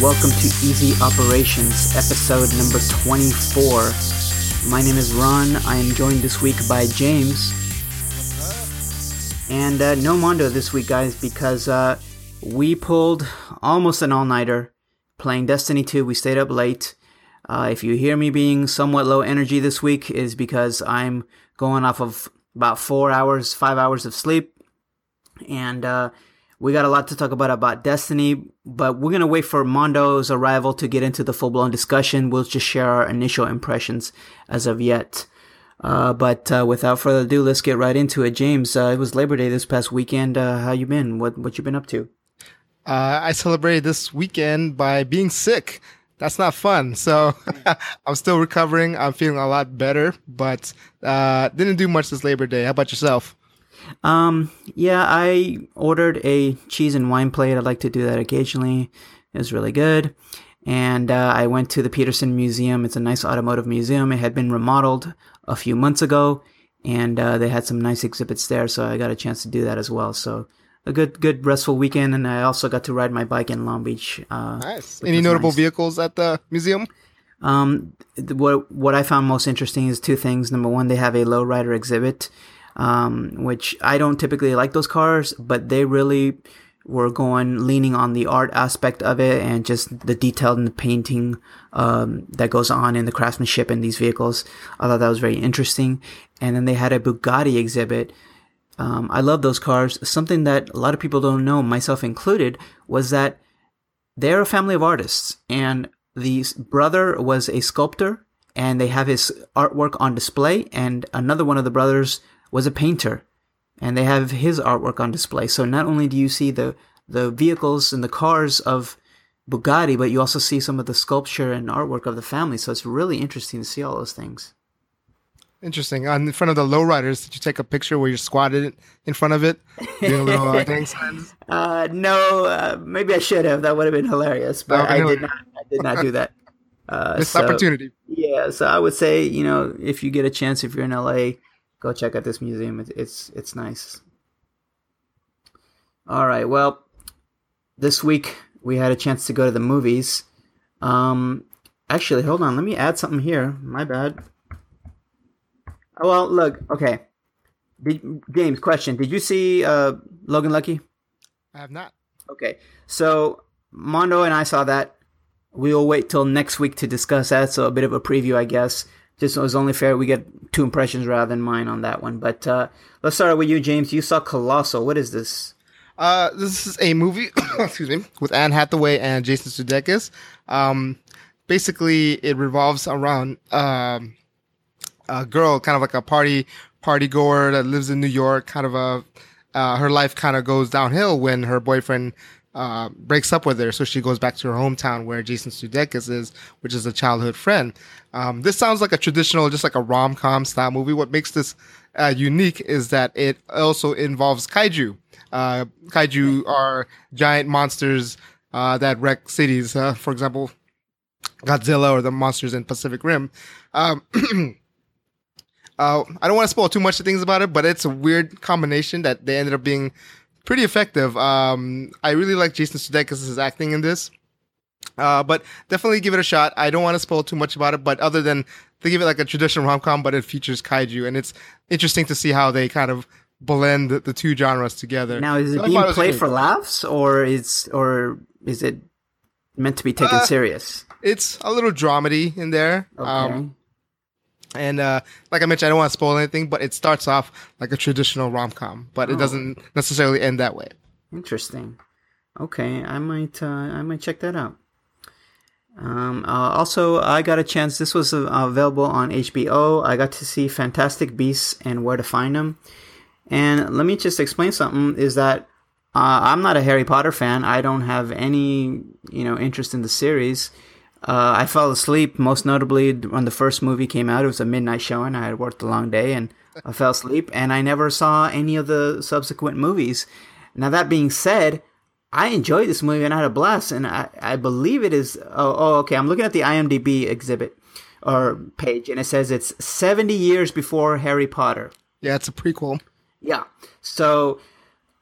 Welcome to Easy Operations, episode number 24. My name is Ron. I am joined this week by James. And uh, no Mondo this week, guys, because uh, we pulled almost an all nighter playing Destiny 2. We stayed up late. Uh, if you hear me being somewhat low energy this week, is because I'm going off of about four hours, five hours of sleep. And uh, we got a lot to talk about about Destiny, but we're gonna wait for Mondo's arrival to get into the full blown discussion. We'll just share our initial impressions as of yet. Uh, but uh, without further ado, let's get right into it. James, uh, it was Labor Day this past weekend. Uh, how you been? What what you been up to? Uh, I celebrated this weekend by being sick. That's not fun. So I'm still recovering. I'm feeling a lot better, but uh, didn't do much this Labor Day. How about yourself? Um, yeah, I ordered a cheese and wine plate. I like to do that occasionally. It was really good. And uh, I went to the Petersen Museum. It's a nice automotive museum. It had been remodeled a few months ago, and uh, they had some nice exhibits there. So I got a chance to do that as well. So a good, good restful weekend. And I also got to ride my bike in Long Beach. Uh, nice. Any notable nice. vehicles at the museum? Um, what what I found most interesting is two things. Number one, they have a lowrider exhibit um, which I don't typically like those cars, but they really were going leaning on the art aspect of it and just the detail and the painting um, that goes on in the craftsmanship in these vehicles. I thought that was very interesting. And then they had a Bugatti exhibit. Um, I love those cars. Something that a lot of people don't know, myself included, was that they're a family of artists, and the brother was a sculptor, and they have his artwork on display. And another one of the brothers was a painter, and they have his artwork on display. So not only do you see the the vehicles and the cars of Bugatti, but you also see some of the sculpture and artwork of the family. So it's really interesting to see all those things. Interesting. On in front of the lowriders, did you take a picture where you're squatted in front of it, doing little uh, signs? Uh, no, uh, maybe I should have. That would have been hilarious, but I did not. I did not do that. Uh, Missed so, opportunity. Yeah, so I would say, you know, if you get a chance, if you're in LA, go check out this museum. It's it's, it's nice. All right. Well, this week we had a chance to go to the movies. Um, actually, hold on. Let me add something here. My bad. Oh well, look. Okay. Did, James, question: Did you see uh, Logan Lucky? I have not. Okay, so Mondo and I saw that. We will wait till next week to discuss that. So a bit of a preview, I guess just it was only fair we get two impressions rather than mine on that one. But uh, let's start with you, James. You saw Colossal. What is this? Uh, this is a movie, excuse me, with Anne Hathaway and Jason Sudeikis. Um, basically, it revolves around um, a girl, kind of like a party party goer that lives in New York. Kind of a uh, her life kind of goes downhill when her boyfriend uh, breaks up with her, so she goes back to her hometown where Jason Sudeikis is, which is a childhood friend. Um, this sounds like a traditional, just like a rom com style movie. What makes this uh, unique is that it also involves kaiju. Uh, kaiju are giant monsters uh, that wreck cities. Uh, for example, Godzilla or the monsters in Pacific Rim. Um, I don't want to spoil too much of things about it, but it's a weird combination that they ended up being pretty effective. Um, I really like Jason Sudeikis' acting in this. Uh, but definitely give it a shot. I don't want to spoil too much about it, but other than they give it like a traditional rom com, but it features kaiju, and it's interesting to see how they kind of blend the, the two genres together. Now, is it so being played for laughs, or is or is it meant to be taken uh, serious? It's a little dramedy in there. Okay. Um, and uh, like I mentioned, I don't want to spoil anything, but it starts off like a traditional rom com, but oh. it doesn't necessarily end that way. Interesting. Okay, I might uh, I might check that out. Um, uh, also, I got a chance. This was uh, available on HBO. I got to see Fantastic Beasts and Where to Find Them. And let me just explain something: is that uh, I'm not a Harry Potter fan. I don't have any, you know, interest in the series. Uh, I fell asleep, most notably when the first movie came out. It was a midnight showing. I had worked a long day and I fell asleep, and I never saw any of the subsequent movies. Now, that being said, I enjoyed this movie and I had a blast, and I, I believe it is. Oh, oh, okay. I'm looking at the IMDb exhibit or page, and it says it's 70 years before Harry Potter. Yeah, it's a prequel. Yeah. So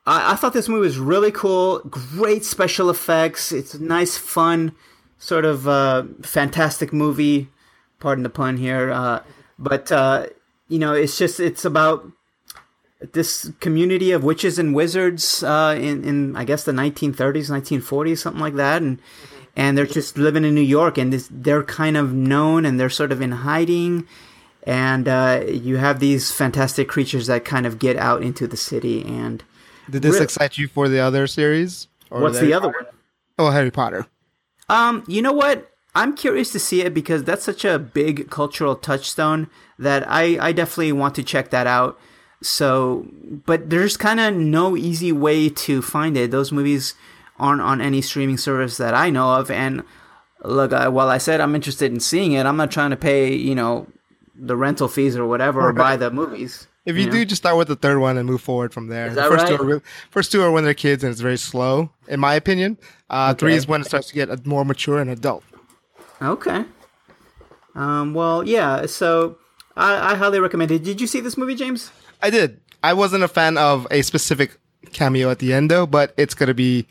I, I thought this movie was really cool. Great special effects. It's nice, fun, sort of uh, fantastic movie. Pardon the pun here, uh, but uh, you know, it's just it's about this community of witches and wizards uh, in in I guess the 1930s, 1940s, something like that, and and they're just living in New York, and this, they're kind of known, and they're sort of in hiding, and uh, you have these fantastic creatures that kind of get out into the city. And Did this Really? excite you for the other series? Or what's the other one? Oh, Harry Potter. Um, you know what? I'm curious to see it because that's such a big cultural touchstone that I, I definitely want to check that out. So, but there's kind of no easy way to find it. Those movies aren't on any streaming service that I know of. And look, I, while I said I'm interested in seeing it, I'm not trying to pay, you know, the rental fees or whatever or buy the movies. If you know? do, just start with the third one and move forward from there. Is The that first right? two are first two are when they're kids and it's very slow, in my opinion. Uh, Three is when it starts to get more mature and adult. Okay. Um, well, yeah. So I, I highly recommend it. Did you see this movie, James? I did. I wasn't a fan of a specific cameo at the end though, but it's gonna be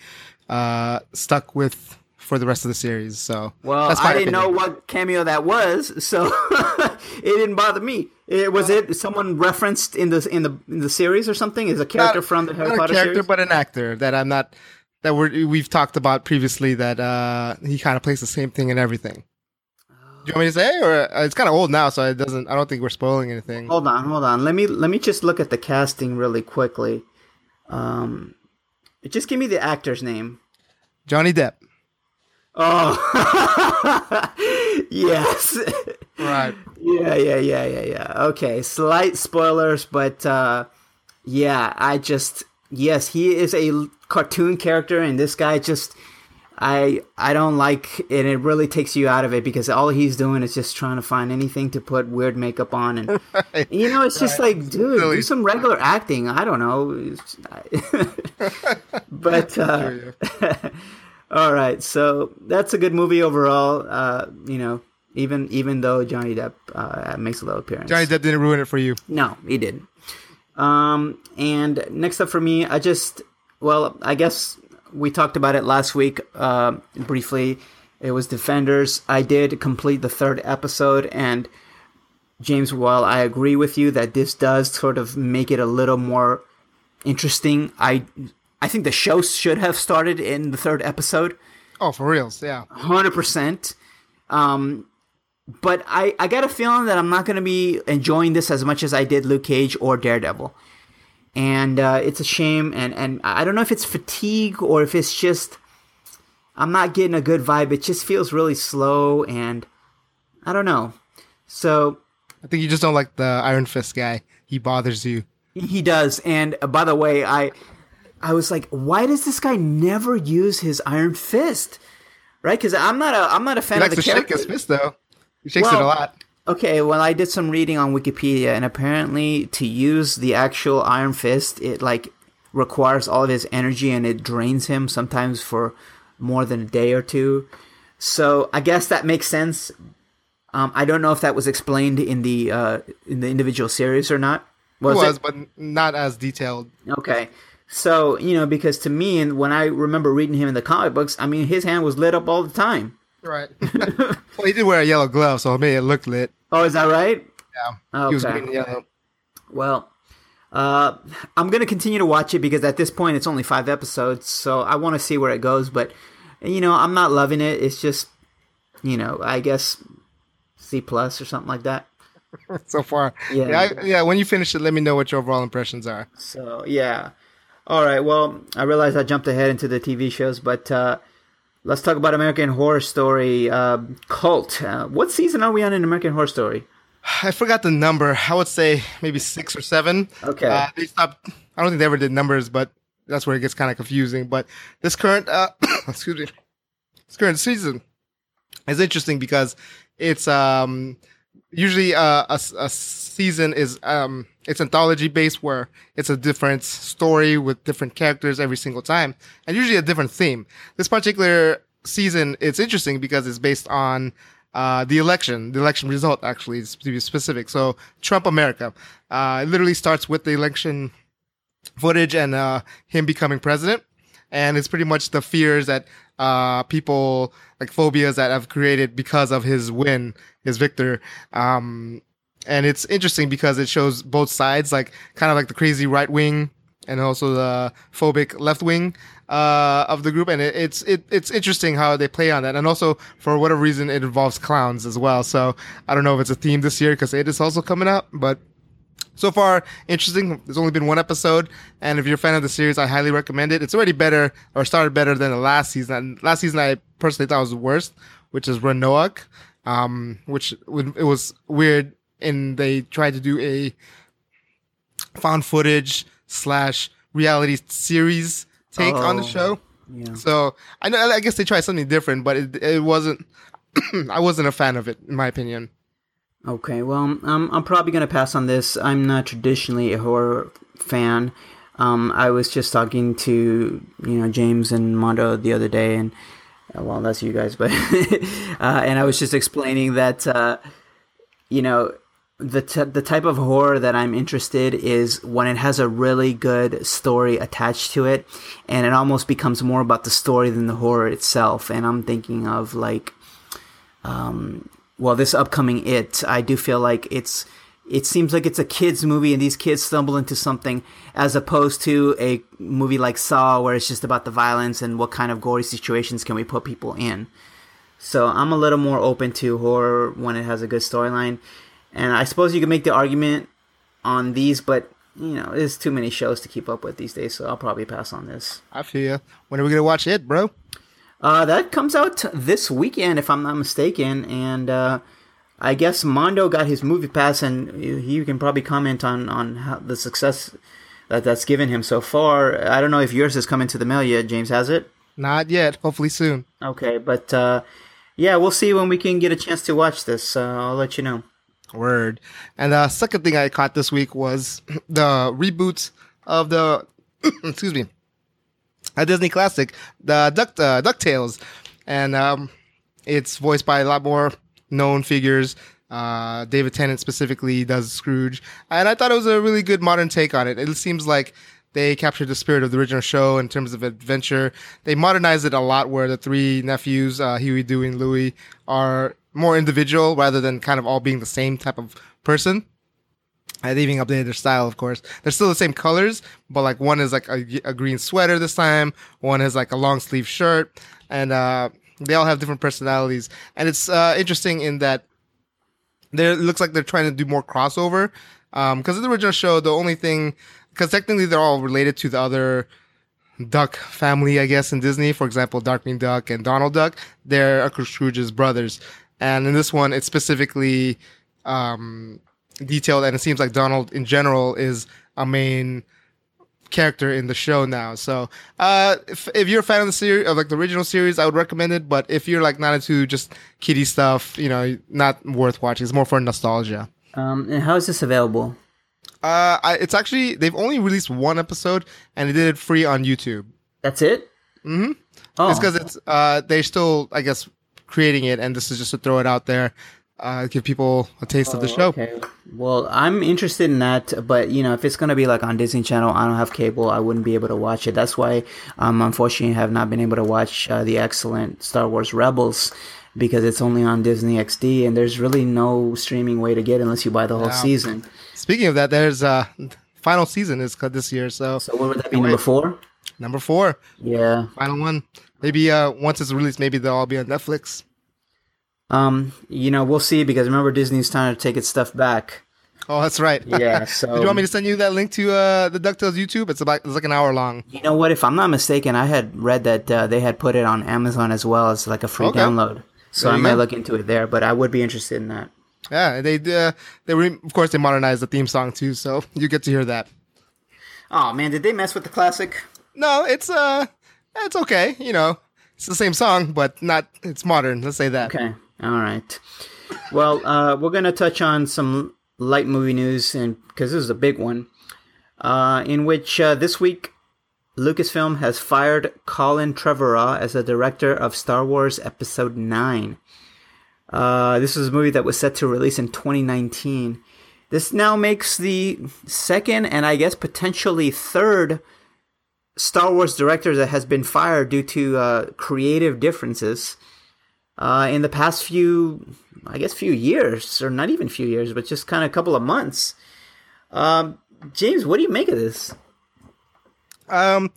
uh, stuck with for the rest of the series. So Well, I didn't know what cameo that was, so it didn't bother me. It was it someone referenced in the in the in the series or something? Is a character from the Harry not Potter a character, series? but an actor that I'm not that we're, we've talked about previously. That uh, he kind of plays the same thing in everything. Do you want me to say, or uh, it's kind of old now, so it doesn't. I don't think we're spoiling anything. hold on, hold on. Let me let me just look at the casting really quickly. Um, just give me the actor's name. Johnny Depp. Oh, yes. Right. Yeah, yeah, yeah, yeah, yeah. Okay, slight spoilers, but uh, yeah, I just yes, he is a cartoon character, and this guy just I I don't like, and it really takes you out of it because all he's doing is just trying to find anything to put weird makeup on, and you know, it's just like, dude, Silly. do some regular acting. I don't know, but. Uh, all right, so that's a good movie overall. Uh, you know, even even though Johnny Depp uh, makes a little appearance. Johnny Depp didn't ruin it for you. No, he didn't. Um, and next up for me, I just well, I guess we talked about it last week uh, briefly. It was Defenders. I did complete the third episode, and James, while I agree with you that this does sort of make it a little more interesting, I I think the show should have started in the third episode Oh, for reals? Yeah. hundred percent. Um, but I I got a feeling that I'm not going to be enjoying this as much as I did Luke Cage or Daredevil, and uh, it's a shame. And and I don't know if it's fatigue or if it's just I'm not getting a good vibe. It just feels really slow, and I don't know. So I think you just don't like the Iron Fist guy. He bothers you. He does. And uh, by the way, I I was like, why does this guy never use his Iron Fist? Right? Because I'm not a I'm not a fan He of the to shake character. his fist though. He shakes it a lot. Okay, well, I did some reading on Wikipedia, and apparently, to use the actual Iron Fist, it like requires all of his energy, and it drains him sometimes for more than a day or two. So I guess that makes sense. Um, I don't know if that was explained in the uh, in the individual series or not. It Was, was, it? but not as detailed. Okay. So, you know, because to me, and when I remember reading him in the comic books, I mean, his hand was lit up all the time. Right. well, he did wear a yellow glove, so it made it looked lit. Oh, is that right? Yeah. He was Okay. green and yellow. Well, uh, I'm going to continue to watch it because at this point it's only five episodes, so I want to see where it goes. But, you know, I'm not loving it. It's just, you know, I guess C plus or something like that. so far. Yeah. Yeah. I, yeah. When you finish it, let me know what your overall impressions are. So, yeah. All right. Well, I realize I jumped ahead into the TV shows, but uh, let's talk about American Horror Story uh, Cult. Uh, what season are we on in American Horror Story? I forgot the number. I would say maybe six or seven. Okay. Uh, they stopped. I don't think they ever did numbers, but that's where it gets kind of confusing. But this current, uh, excuse me, this current season is interesting because it's um usually uh, a, a season is um it's anthology based where it's a different story with different characters every single time and usually a different theme. This particular season it's interesting because it's based on uh, the election, the election result actually to be specific. So Trump America, uh, it literally starts with the election footage and uh, him becoming president, and it's pretty much the fears that uh, people like phobias that have created because of his win, his victor. Um, and it's interesting because it shows both sides, like kind of like the crazy right wing and also the phobic left wing uh, of the group, and it, it's it, it's interesting how they play on that, and also for whatever reason it involves clowns as well. So I don't know if it's a theme this year because it is also coming out, but so far interesting. There's only been one episode, and if you're a fan of the series, I highly recommend it. It's already better or started better than the last season. And last season I personally thought was the worst, which is Roanoke, um, which it was weird, and they tried to do a found footage slash reality series take on the Oh, show. Yeah. So I know I guess they tried something different, but it it wasn't. I wasn't a fan of it, in my opinion. Okay, well, um, I'm probably gonna pass on this. I'm not traditionally a horror fan. Um, I was just talking to you know James and Mondo the other day, and well, that's you guys, but uh, and I was just explaining that uh, you know the t- the type of horror that I'm interested is when it has a really good story attached to it, and it almost becomes more about the story than the horror itself. And I'm thinking of like um, well, this upcoming It, I do feel like it's it seems like it's a kids movie and these kids stumble into something as opposed to a movie like Saw where it's just about the violence and what kind of gory situations can we put people in. So I'm a little more open to horror when it has a good storyline. And I suppose you could make the argument on these, but you know, there's too many shows to keep up with these days, so I'll probably pass on this. I feel ya. When are we gonna watch it, bro? Uh, that comes out this weekend, if I'm not mistaken, and uh, I guess Mondo got his movie pass, and you you can probably comment on on how the success that that's given him so far. I don't know if yours has come into the mail yet. James has it. Not yet. Hopefully soon. Okay, but uh, yeah, we'll see when we can get a chance to watch this. Uh, I'll let you know. Word. And the second thing I caught this week was the reboot of the excuse me, a Disney classic, the Duck uh, Ducktales, and um, it's voiced by a lot more known figures. Uh, David Tennant specifically does Scrooge, and I thought it was a really good modern take on it. It seems like they captured the spirit of the original show in terms of adventure. They modernized it a lot, where the three nephews, uh, Huey, Dewey, and Louie, are more individual rather than kind of all being the same type of person. And they even updated their style, of course. They're still the same colors, but like one is like a, a green sweater this time. One is like a long sleeve shirt, and uh, they all have different personalities. And it's uh, interesting in that there it looks like they're trying to do more crossover. Um, because in the original show, the only thing, because technically they're all related to the other Duck family, I guess, in Disney. For example, Darkwing Duck and Donald Duck, they're Uncle Scrooge's brothers. And in this one, it's specifically um, detailed, and it seems like Donald in general is a main character in the show now. So, uh, if, if you're a fan of the series, of like the original series, I would recommend it. But if you're like not into just kiddie stuff, you know, not worth watching. It's more for nostalgia. Um, and how is this available? Uh, I, it's actually they've only released one episode, and they did it free on YouTube. That's it. Mm-hmm. Oh, It's because it's uh they're still I guess creating it, and this is just to throw it out there, uh, give people a taste of the Oh, show. Okay. Well, I'm interested in that, but you know, if it's gonna be like on Disney Channel, I don't have cable. I wouldn't be able to watch it. That's why, um, unfortunately, have not been able to watch uh, the excellent Star Wars Rebels because it's only on Disney XD, and there's really no streaming way to get it unless you buy the whole Yeah. season. Speaking of that, there's uh final season is cut this year, so So what would that be? Number four? number four, Yeah. final one. Maybe uh once it's released, maybe they'll all be on Netflix. Um, you know, we'll see because remember Disney's trying to take its stuff back. Oh, that's right. Yeah, so- Did you want me to send you that link to uh the Ducktales YouTube? It's about it's like an hour long. You know what? If I'm not mistaken, I had read that uh, they had put it on Amazon as well as like a free Okay. download. So I might go. look into it there, but I would be interested in that. Yeah, they uh, they re- of course they modernized the theme song too, so you get to hear that. Oh man, did they mess with the classic? No, it's uh it's okay, you know. It's the same song, but not it's modern, let's say that. Okay, all right. Well, uh, we're gonna touch on some light movie news, and because this is a big one, uh, in which uh, this week Lucasfilm has fired Colin Trevorrow as the director of Star Wars Episode Nine. Uh, this was a movie that was set to release in 2019, this now makes the second and I guess potentially third Star Wars director that has been fired due to uh, creative differences uh, in the past few, I guess, few years, or not even few years, but just kind of a couple of months. Um, James, what do you make of this? Um,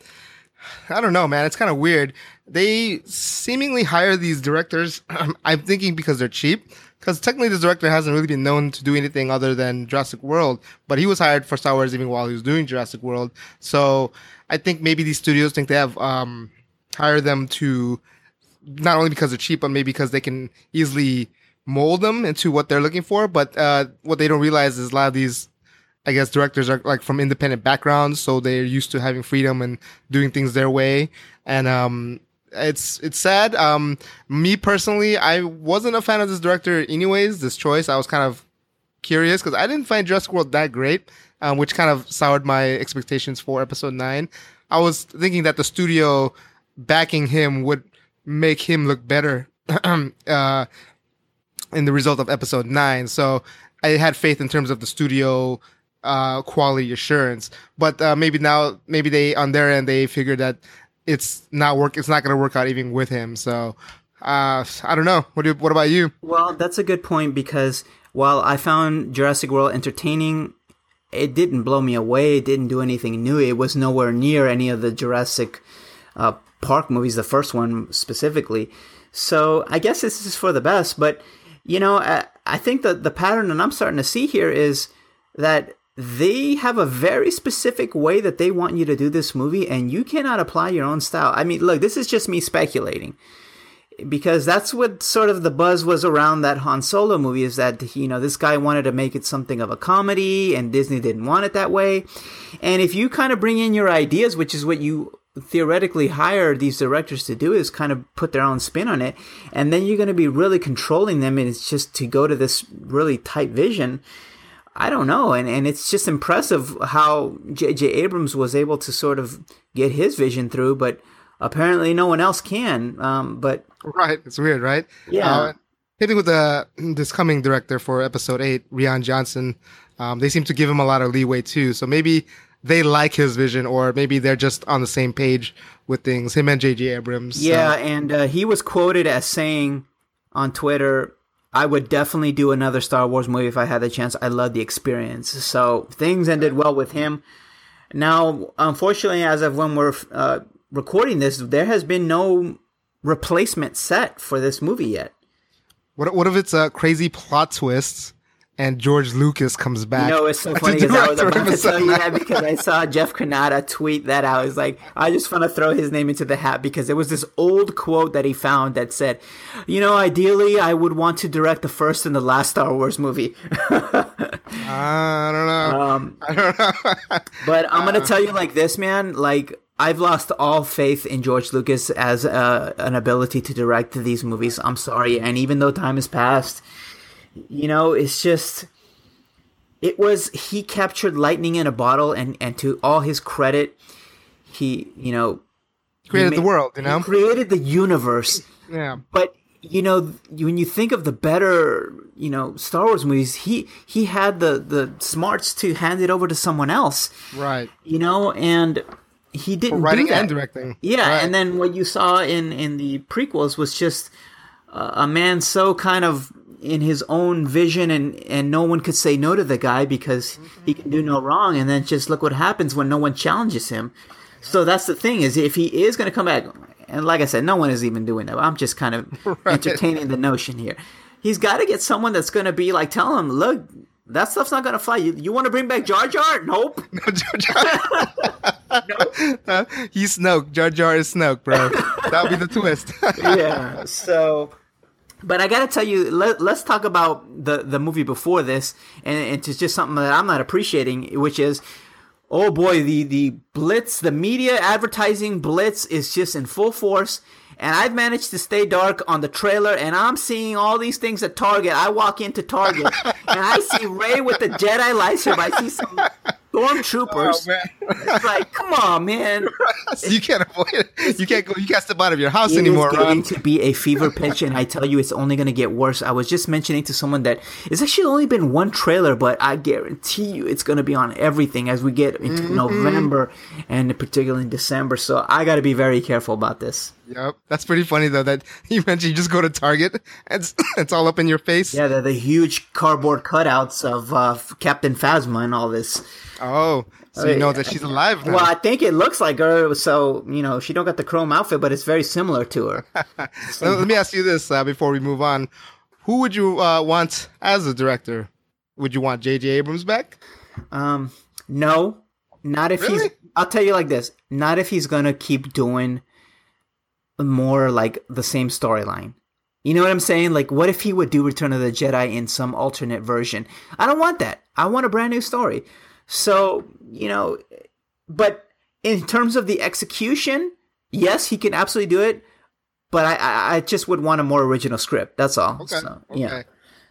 I don't know, man. It's kind of weird. They seemingly hire these directors. I'm thinking because they're cheap. Because technically, this director hasn't really been known to do anything other than Jurassic World, but he was hired for Star Wars even while he was doing Jurassic World. So I think maybe these studios think they have um, hired them to not only because they're cheap, but maybe because they can easily mold them into what they're looking for. But uh, what they don't realize is a lot of these I guess directors are like from independent backgrounds, so they're used to having freedom and doing things their way. And um, it's it's sad. Um, me personally, I wasn't a fan of this director, anyways. This choice, I was kind of curious because I didn't find Jurassic World that great, um, which kind of soured my expectations for Episode Nine. I was thinking that the studio backing him would make him look better uh, in the result of Episode Nine. So I had faith in terms of the studio uh, quality assurance. But uh, maybe now, maybe they on their end they figured that it's not work. It's not going to work out even with him. So uh, I don't know. What do, What about you? Well, that's a good point because while I found Jurassic World entertaining, it didn't blow me away. It didn't do anything new. It was nowhere near any of the Jurassic uh, Park movies, the first one specifically. So I guess this is for the best. But you know, I, I think that the pattern that I'm starting to see here is that they have a very specific way that they want you to do this movie and you cannot apply your own style. I mean, look, this is just me speculating because that's what sort of the buzz was around that Han Solo movie is that you know this guy wanted to make it something of a comedy and Disney didn't want it that way. And if you kind of bring in your ideas, which is what you theoretically hire these directors to do is kind of put their own spin on it and then you're going to be really controlling them and it's just to go to this really tight vision I don't know, and and it's just impressive how J.J. Abrams was able to sort of get his vision through, but apparently no one else can. Um, but right, it's weird, right? Yeah. Uh, hitting with the this coming director for Episode Eight, Rian Johnson, um, they seem to give him a lot of leeway too. So maybe they like his vision, or maybe they're just on the same page with things. Him and J.J. Abrams. Yeah, so. and uh, he was quoted as saying on Twitter I would definitely do another Star Wars movie if I had the chance. I love the experience. So things ended well with him. Now, unfortunately, as of when we're uh, recording this, there has been no replacement set for this movie yet. What what if it's a crazy plot twist and George Lucas comes back. You know, it's so funny because I was about to tell you that because I saw Jeff Cannata tweet that out. It's like, I just want to throw his name into the hat because there was this old quote that he found that said, you know, ideally I would want to direct the first and the last Star Wars movie. I don't know. Um, I don't know. but I'm going to tell you like this, man, like, I've lost all faith in George Lucas as uh, an ability to direct these movies. I'm sorry. And even though time has passed, you know, it's just it was he captured lightning in a bottle and and to all his credit he you know created made, the world you know created the universe yeah but you know when you think of the better you know star wars movies he he had the the smarts to hand it over to someone else right you know and he didn't writing and directing. Yeah right. and then what you saw in in the prequels was just uh, a man so kind of in his own vision and and no one could say no to the guy because he can do no wrong. And then just look what happens when no one challenges him. So that's the thing is if he is going to come back and like i said no one is even doing that. I'm just kind of right. entertaining the notion here. He's got to get someone that's going to be like tell him look that stuff's not gonna fly. You, you want to bring back Jar Jar? Nope. No, Jar Jar. nope. Uh, he's Snoke. Jar Jar is Snoke, bro. That'll be the twist. yeah. So but I gotta tell you, let, us talk about the the movie before this, and it's just something that I'm not appreciating, which is, oh boy, the the blitz, the media advertising blitz is just in full force. And I've managed to stay dark on the trailer, and I'm seeing all these things at Target. I walk into Target, and I see Rey with the Jedi lightsaber. I see some stormtroopers. it's like, come on, man. you can't avoid it. You can't go. You can't step out of your house It anymore, getting Ron. to be a fever pitch, and I tell you, it's only going to get worse. I was just mentioning to someone that it's actually only been one trailer, but I guarantee you, it's going to be on everything as we get into Mm-hmm. November and particularly in December. So I got to be very careful about this. Yep, that's pretty funny though. That you mentioned you just go to Target and it's, it's all up in your face. Yeah, they're the huge cardboard cutouts of uh, Captain Phasma and all this. Oh, so you know that she's alive now. Well, I think it looks like her. So you know, she don't got the chrome outfit, but it's very similar to her. Let, let me ask you this uh, before we move on: Who would you uh, want as a director? Would you want J.J. Abrams back? Um, no, not if Really? he's. I'll tell you like this: not if he's gonna keep doing more like the same storyline. You know what I'm saying? Like, what if he would do Return of the Jedi in some alternate version? I don't want that. I want a brand new story. So, you know, but in terms of the execution, yes, he can absolutely do it. But I, I, I just would want a more original script. That's all. Okay, So, okay, yeah.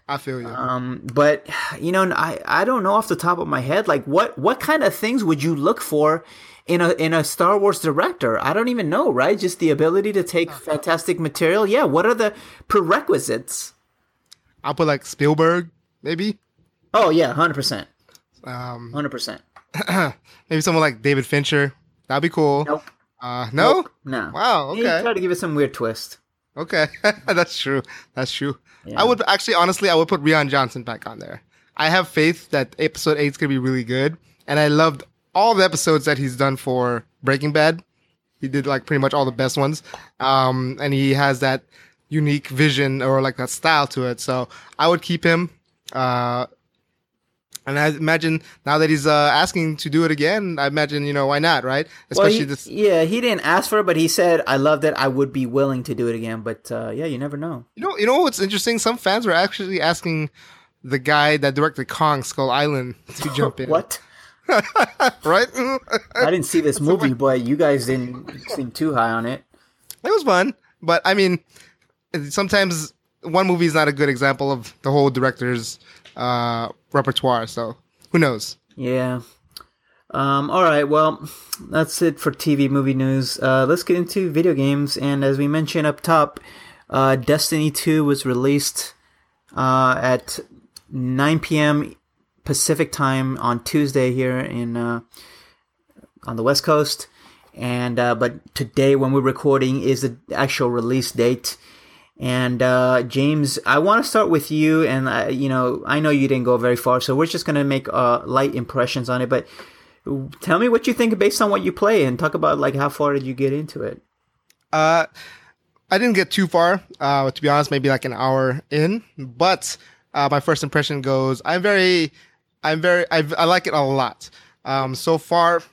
I feel you. Um, but you know, I, I don't know off the top of my head, like what what kind of things would you look for in a in a Star Wars director? I don't even know, right? Just the ability to take fantastic material. Yeah, what are the prerequisites? I'll put like Spielberg, maybe. Oh yeah, hundred percent, Um, hundred percent. maybe someone like David Fincher. That'd be cool. Nope, Uh, no. no. Wow. Okay. try to give it some weird twist. Okay. That's true. That's true. Yeah. I would actually, honestly, I would put Rian Johnson back on there. I have faith that episode eight is gonna be really good, and I loved all the episodes that he's done for Breaking Bad. He did like pretty much all the best ones, um, and he has that unique vision or like that style to it. So I would keep him. Uh, and I imagine now that he's uh, asking to do it again, I imagine you know why not, right? Well, Especially he- this. yeah, he didn't ask for it, but he said, "I love that. I would be willing to do it again." But uh, yeah, you never know. You know, you know what's interesting? Some fans were actually asking the guy that directed Kong Skull Island to jump in. What? Right? I didn't see this movie, but you guys didn't seem too high on it. it was fun, but I mean, sometimes one movie is not a good example of the whole director's uh, repertoire. So who knows? Yeah. Um, all right. Well, that's it for TV movie news. Uh, let's get into video games. And as we mentioned up top, uh, Destiny 2 was released uh, at 9 p.m. Pacific time on Tuesday here in uh, on the West Coast. And uh, but today, when we're recording, is the actual release date. And uh, James, I want to start with you. And uh, you know, I know you didn't go very far, so we're just gonna make uh, light impressions on it. But tell me what you think based on what you play, and talk about like how far did you get into it? Uh, I didn't get too far, uh, to be honest, maybe like an hour in, but uh, my first impression goes, I'm very, I'm very, I, I like it a lot. Um, so far,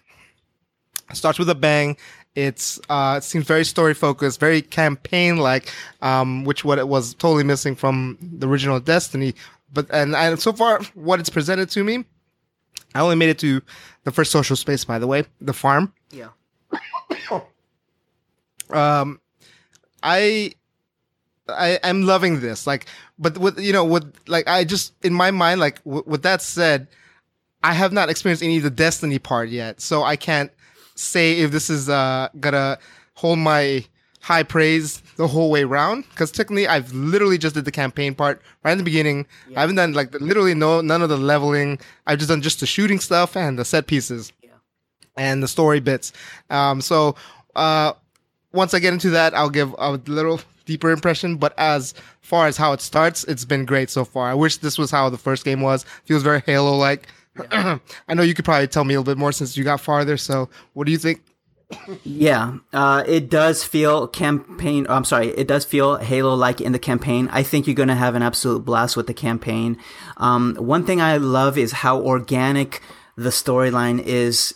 it starts with a bang. It's, uh, it seems very story focused, very campaign like, um, which what it was totally missing from the original Destiny. But, and, and so far, what it's presented to me, I only made it to the first social space, by the way, the farm Yeah. um i i i'm loving this like but with you know with like i just in my mind like w- with that said i have not experienced any of the destiny part yet so i can't say if this is uh gonna hold my high praise the whole way around because technically i've literally just did the campaign part right in the beginning i haven't done like literally no none of the leveling i've just done just the shooting stuff and the set pieces and the story bits. Um, so uh, once I get into that, I'll give a little deeper impression. But as far as how it starts, it's been great so far. I wish this was how the first game was. Feels very Halo like. I know you could probably tell me a little bit more since you got farther. So what do you think? Yeah, uh, it does feel campaign. I'm sorry, it does feel Halo like in the campaign. I think you're gonna have an absolute blast with the campaign. Um, one thing I love is how organic the storyline is.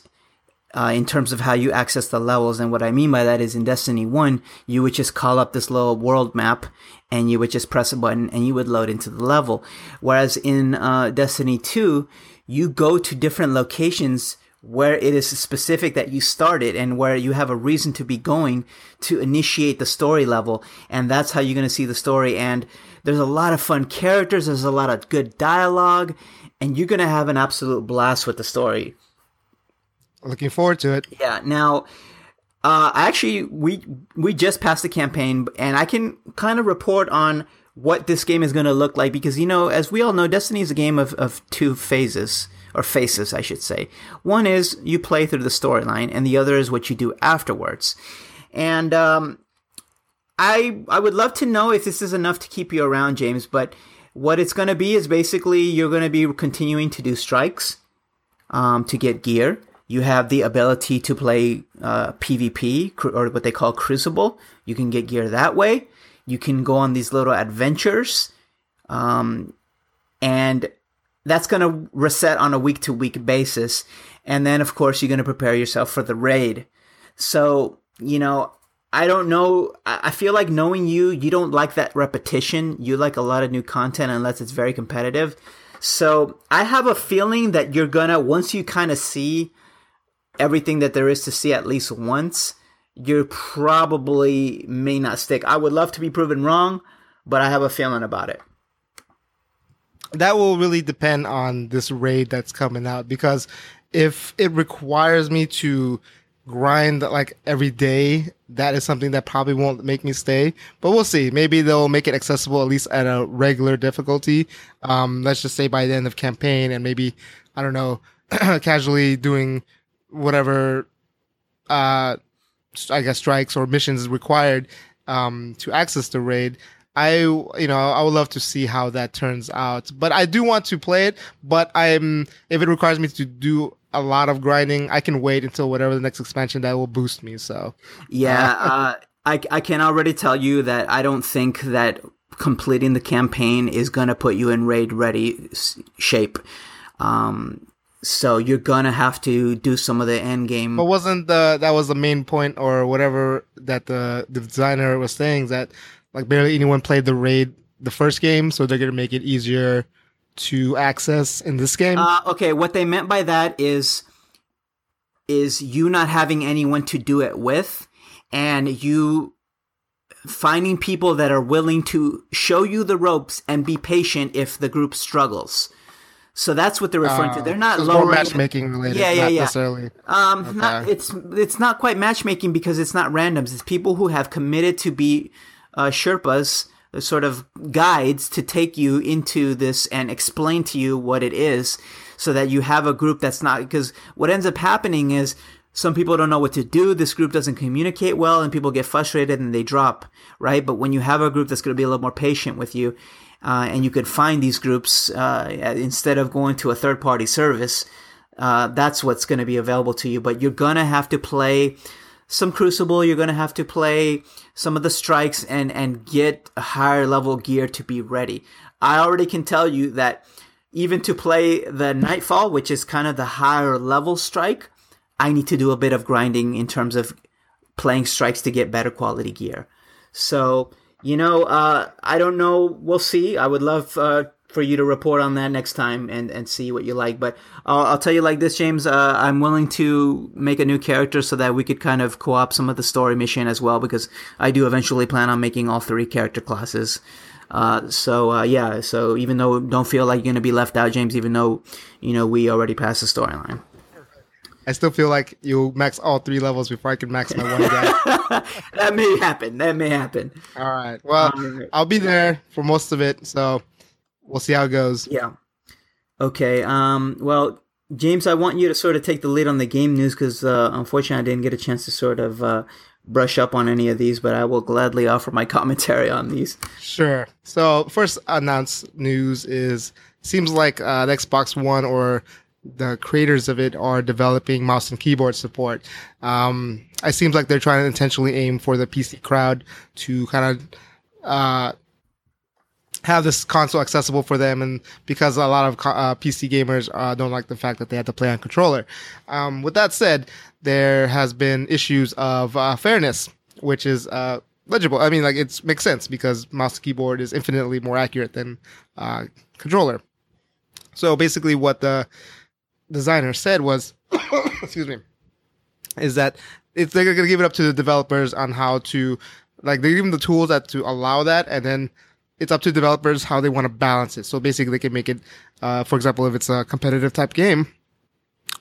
Uh, in terms of how you access the levels, and what I mean by that is in Destiny 1, you would just call up this little world map and you would just press a button and you would load into the level. Whereas in uh, Destiny 2, you go to different locations where it is specific that you started and where you have a reason to be going to initiate the story level. And that's how you're going to see the story. And there's a lot of fun characters, there's a lot of good dialogue, and you're going to have an absolute blast with the story. Looking forward to it. Yeah. Now, uh, actually, we we just passed the campaign, and I can kind of report on what this game is going to look like because you know, as we all know, Destiny is a game of of two phases or faces, I should say. One is you play through the storyline, and the other is what you do afterwards. And um, I I would love to know if this is enough to keep you around, James. But what it's going to be is basically you're going to be continuing to do strikes um, to get gear. You have the ability to play uh, PvP or what they call Crucible. You can get gear that way. You can go on these little adventures, um, and that's going to reset on a week to week basis. And then, of course, you're going to prepare yourself for the raid. So, you know, I don't know. I feel like knowing you, you don't like that repetition. You like a lot of new content unless it's very competitive. So I have a feeling that you're gonna, once you kind of see everything that there is to see at least once, you probably may not stick. I would love to be proven wrong, but I have a feeling about it. That will really depend on this raid that's coming out because if it requires me to grind like every day, that is something that probably won't make me stay. But we'll see. Maybe they'll make it accessible at least at a regular difficulty. Um, let's just say by the end of campaign and maybe, I don't know, casually doing whatever, uh, I guess strikes or missions is required, um, to access the raid. I, you know, I would love to see how that turns out, but I do want to play it, but I'm, if it requires me to do a lot of grinding. I can wait until whatever the next expansion that will boost me. So yeah, uh, uh, I I can already tell you that I don't think that completing the campaign is gonna put you in raid ready shape. Um, so you're gonna have to do some of the end game. But wasn't the that was the main point or whatever that the the designer was saying that like barely anyone played the raid the first game, so they're gonna make it easier to access in this game? Uh, okay, what they meant by that is is you not having anyone to do it with and you finding people that are willing to show you the ropes and be patient if the group struggles. So that's what they're referring uh, to. They're not low matchmaking related. Yeah, yeah, yeah. Necessarily. Um, okay. not, it's it's not quite matchmaking because it's not randoms. It's people who have committed to be uh, Sherpas sort of guides to take you into this and explain to you what it is so that you have a group that's not because what ends up happening is some people don't know what to do this group doesn't communicate well and people get frustrated and they drop right but when you have a group that's going to be a little more patient with you uh, and you could find these groups uh, instead of going to a third party service uh, that's what's going to be available to you but you're going to have to play some Crucible, you're going to have to play some of the strikes and, and get higher level gear to be ready. I already can tell you that even to play the Nightfall, which is kind of the higher level strike, I need to do a bit of grinding in terms of playing strikes to get better quality gear. So, you know, uh, I don't know. We'll see. I would love uh, for you to report on that next time and, and see what you like. But I'll, I'll tell you like this, James. Uh, I'm willing to make a new character so that we could kind of co-op some of the story mission as well, because I do eventually plan on making all three character classes. Uh, so uh, yeah, so even though don't feel like you're gonna be left out, James, even though you know we already passed the storyline. I still feel like you'll max all three levels before I can max my one guy. that may happen. That may happen. All right. Well, I'll be there for most of it. So we'll see how it goes. Yeah. Okay. Um. Well, James, I want you to sort of take the lead on the game news because uh, unfortunately I didn't get a chance to sort of uh, brush up on any of these, but I will gladly offer my commentary on these. Sure. So first announced news is seems like uh, the Xbox One or the creators of it are developing mouse and keyboard support. Um, it seems like they're trying to intentionally aim for the PC crowd to kind of uh, have this console accessible for them and because a lot of uh, PC gamers uh, don't like the fact that they have to play on controller. Um, with that said, there has been issues of uh, fairness, which is uh, legible. I mean, like it makes sense because mouse and keyboard is infinitely more accurate than uh, controller. So basically, what the designer said was, excuse me, is that if they're going to give it up to the developers on how to, like, they give them the tools that to allow that, and then it's up to developers how they want to balance it. So basically, they can make it, uh, for example, if it's a competitive type game,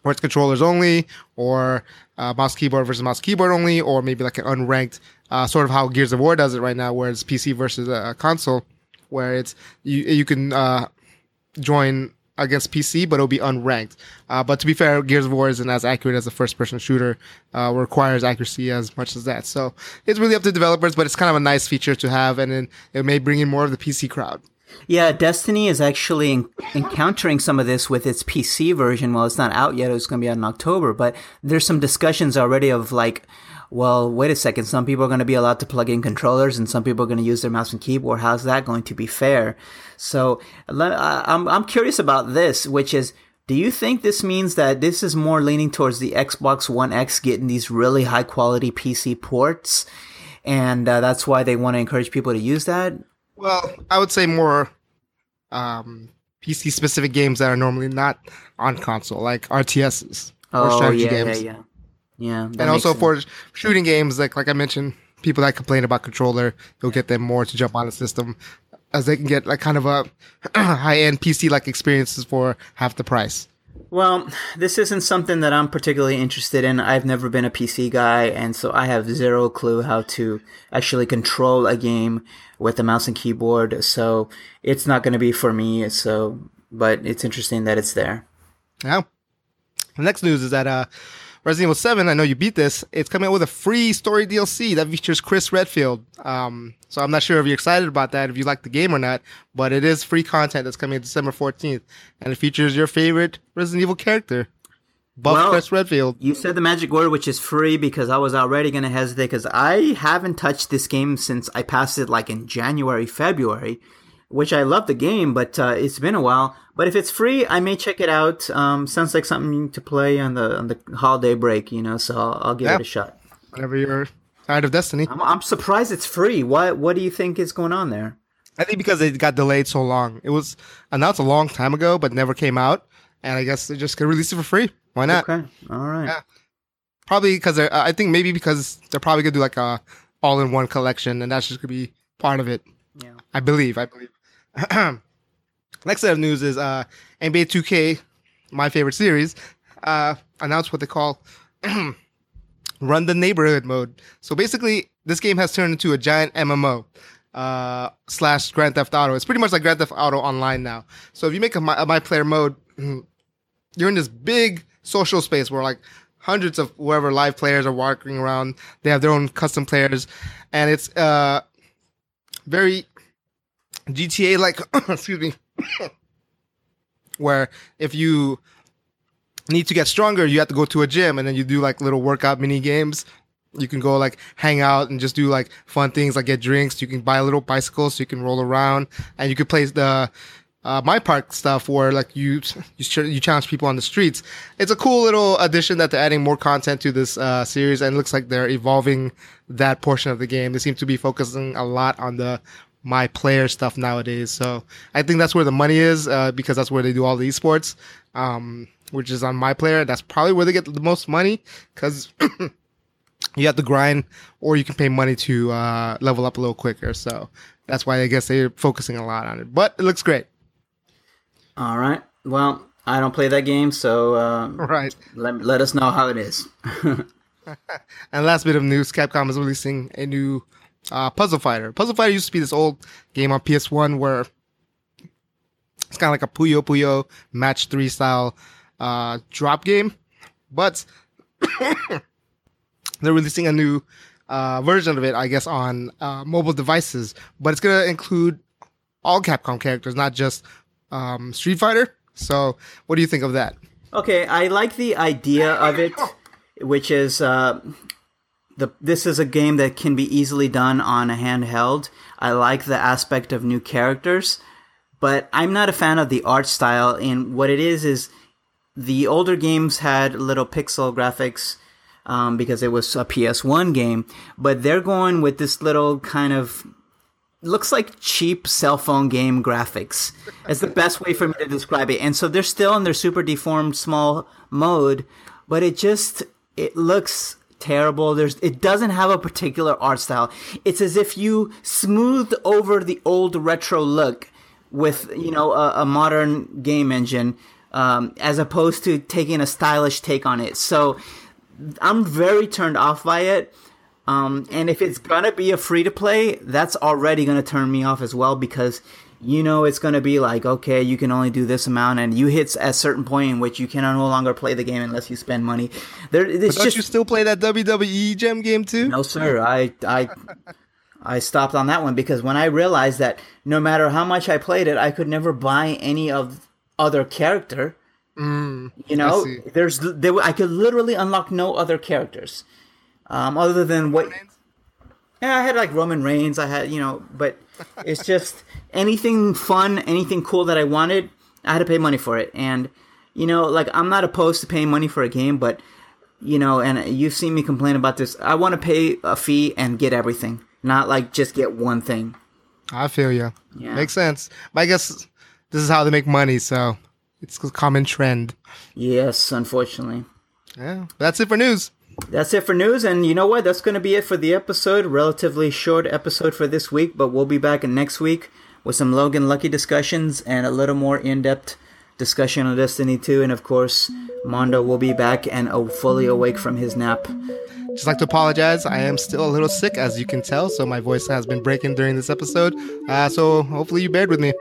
where it's controllers only, or uh, mouse keyboard versus mouse keyboard only, or maybe like an unranked, uh, sort of how Gears of War does it right now, where it's PC versus a console, where it's you you can uh, join against PC, but it'll be unranked. Uh, but to be fair, Gears of War isn't as accurate as a first-person shooter. Uh, requires accuracy as much as that. So it's really up to developers, but it's kind of a nice feature to have, and then it may bring in more of the PC crowd. Yeah, Destiny is actually en- encountering some of this with its PC version. Well, it's not out yet; it's going to be out in October. But there's some discussions already of like, well, wait a second. Some people are going to be allowed to plug in controllers, and some people are going to use their mouse and keyboard. How's that going to be fair? So I'm I'm curious about this, which is. Do you think this means that this is more leaning towards the Xbox One X getting these really high quality PC ports, and uh, that's why they want to encourage people to use that? Well, I would say more um, PC specific games that are normally not on console, like RTSs or Oh, strategy yeah, games. yeah, yeah, yeah. and also makes for shooting games, like like I mentioned, people that complain about controller, you'll get them more to jump on the system, as they can get like kind of a high end PC like experiences for half the price. Well, this isn't something that I'm particularly interested in. I've never been a PC guy, and so I have zero clue how to actually control a game with a mouse and keyboard. So it's not going to be for me. So, but it's interesting that it's there. Yeah. The next news is that uh, Resident Evil 7, I know you beat this, it's coming out with a free story DLC that features Chris Redfield. Um, so I'm not sure if you're excited about that, if you like the game or not, but it is free content that's coming December 14th, and it features your favorite Resident Evil character, Buff Well- Chris Redfield. You said the magic word, which is free, because I was already going to hesitate because I haven't touched this game since I passed it like in January, February, which I love the game, but uh, it's been a while. But if it's free, I may check it out. Um, sounds like something to play on the on the holiday break, you know. So I'll, I'll give Yeah. it a shot. Whenever you're tired of Destiny. I'm, I'm surprised it's free. What What do you think is going on there? I think because it got delayed so long. It was announced a long time ago, but never came out. And I guess they just could release it for free. Why not? Okay, all right. Yeah. Probably because I think maybe because they're probably gonna do like a all in one collection, and that's just gonna be part of it. Yeah. I believe. I believe. Next set of news is uh, NBA 2K, my favorite series, uh, announced what they call Run the Neighborhood mode. So basically, this game has turned into a giant MMO uh, slash Grand Theft Auto. It's pretty much like Grand Theft Auto Online now. So if you make a my, a my player mode, you're in this big social space where like hundreds of whoever live players are walking around. They have their own custom players, and it's uh very GTA like. excuse me. where if you need to get stronger, you have to go to a gym, and then you do like little workout mini games. You can go like hang out and just do like fun things like get drinks. You can buy a little bicycle so you can roll around, and you could play the uh, my park stuff where like you you you challenge people on the streets. It's a cool little addition that they're adding more content to this uh, series, and it looks like they're evolving that portion of the game. They seem to be focusing a lot on the my player stuff nowadays. So I think that's where the money is uh, because that's where they do all the esports, um, which is on my player. That's probably where they get the most money because. you have to grind or you can pay money to uh, level up a little quicker. So that's why I guess they're focusing a lot on it. But it looks great. All right. Well, I don't play that game, so uh, Right. let let us know how it is. And last bit of news, Capcom is releasing a new uh, Puzzle Fighter. Puzzle Fighter used to be this old game on PS1 where it's kind of like a Puyo Puyo Match 3 style uh, drop game. But they're releasing a new uh, version of it, I guess, on uh, mobile devices. But it's to include all Capcom characters, not just um, Street Fighter. So, what do you think of that? Okay, I like the idea of it, which is uh, the this is a game that can be easily done on a handheld. I like the aspect of new characters, but I'm not a fan of the art style. And what it is is the older games had little pixel graphics um, because it was a PS1 game, but they're going with this little kind of looks like cheap cell phone game graphics. It's the best way for me to describe it. And so they're still in their super deformed small mode, but it just it looks terrible. There's it doesn't have a particular art style. It's as if you smoothed over the old retro look with you know a, a modern game engine. um, as opposed to taking a stylish take on it. So I'm very turned off by it. Um, and if it's gonna be a free to play, that's already gonna turn me off as well because you know it's gonna be like, okay, you can only do this amount, and you hit a certain point in which you can no longer play the game unless you spend money. There, it's Don't just you still play that WWE Gem game too? no, sir. I I I stopped on that one because when I realized that no matter how much I played it, I could never buy any of other character. you know, see. there's there, I could literally unlock no other characters, um, other than what. Yeah, I had like Roman Reigns. I had you know, but it's just anything fun, anything cool that I wanted. I had to pay money for it, and you know, like I'm not opposed to paying money for a game, but you know, and you've seen me complain about this. I want to pay a fee and get everything, not like just get one thing. I feel you. Yeah. Makes sense. But I guess this is how they make money, so it's a common trend. Yes, unfortunately. Yeah. That's it for news. That's it for news, and you know what? That's going to be it for the episode. Relatively short episode for this week, but we'll be back next week with some Logan Lucky discussions and a little more in depth discussion on Destiny 2. And of course, Mondo will be back and uh, fully awake from his nap. Just like to apologize. I am still a little sick, as you can tell, so my voice has been breaking during this episode. Uh, so hopefully you bear with me.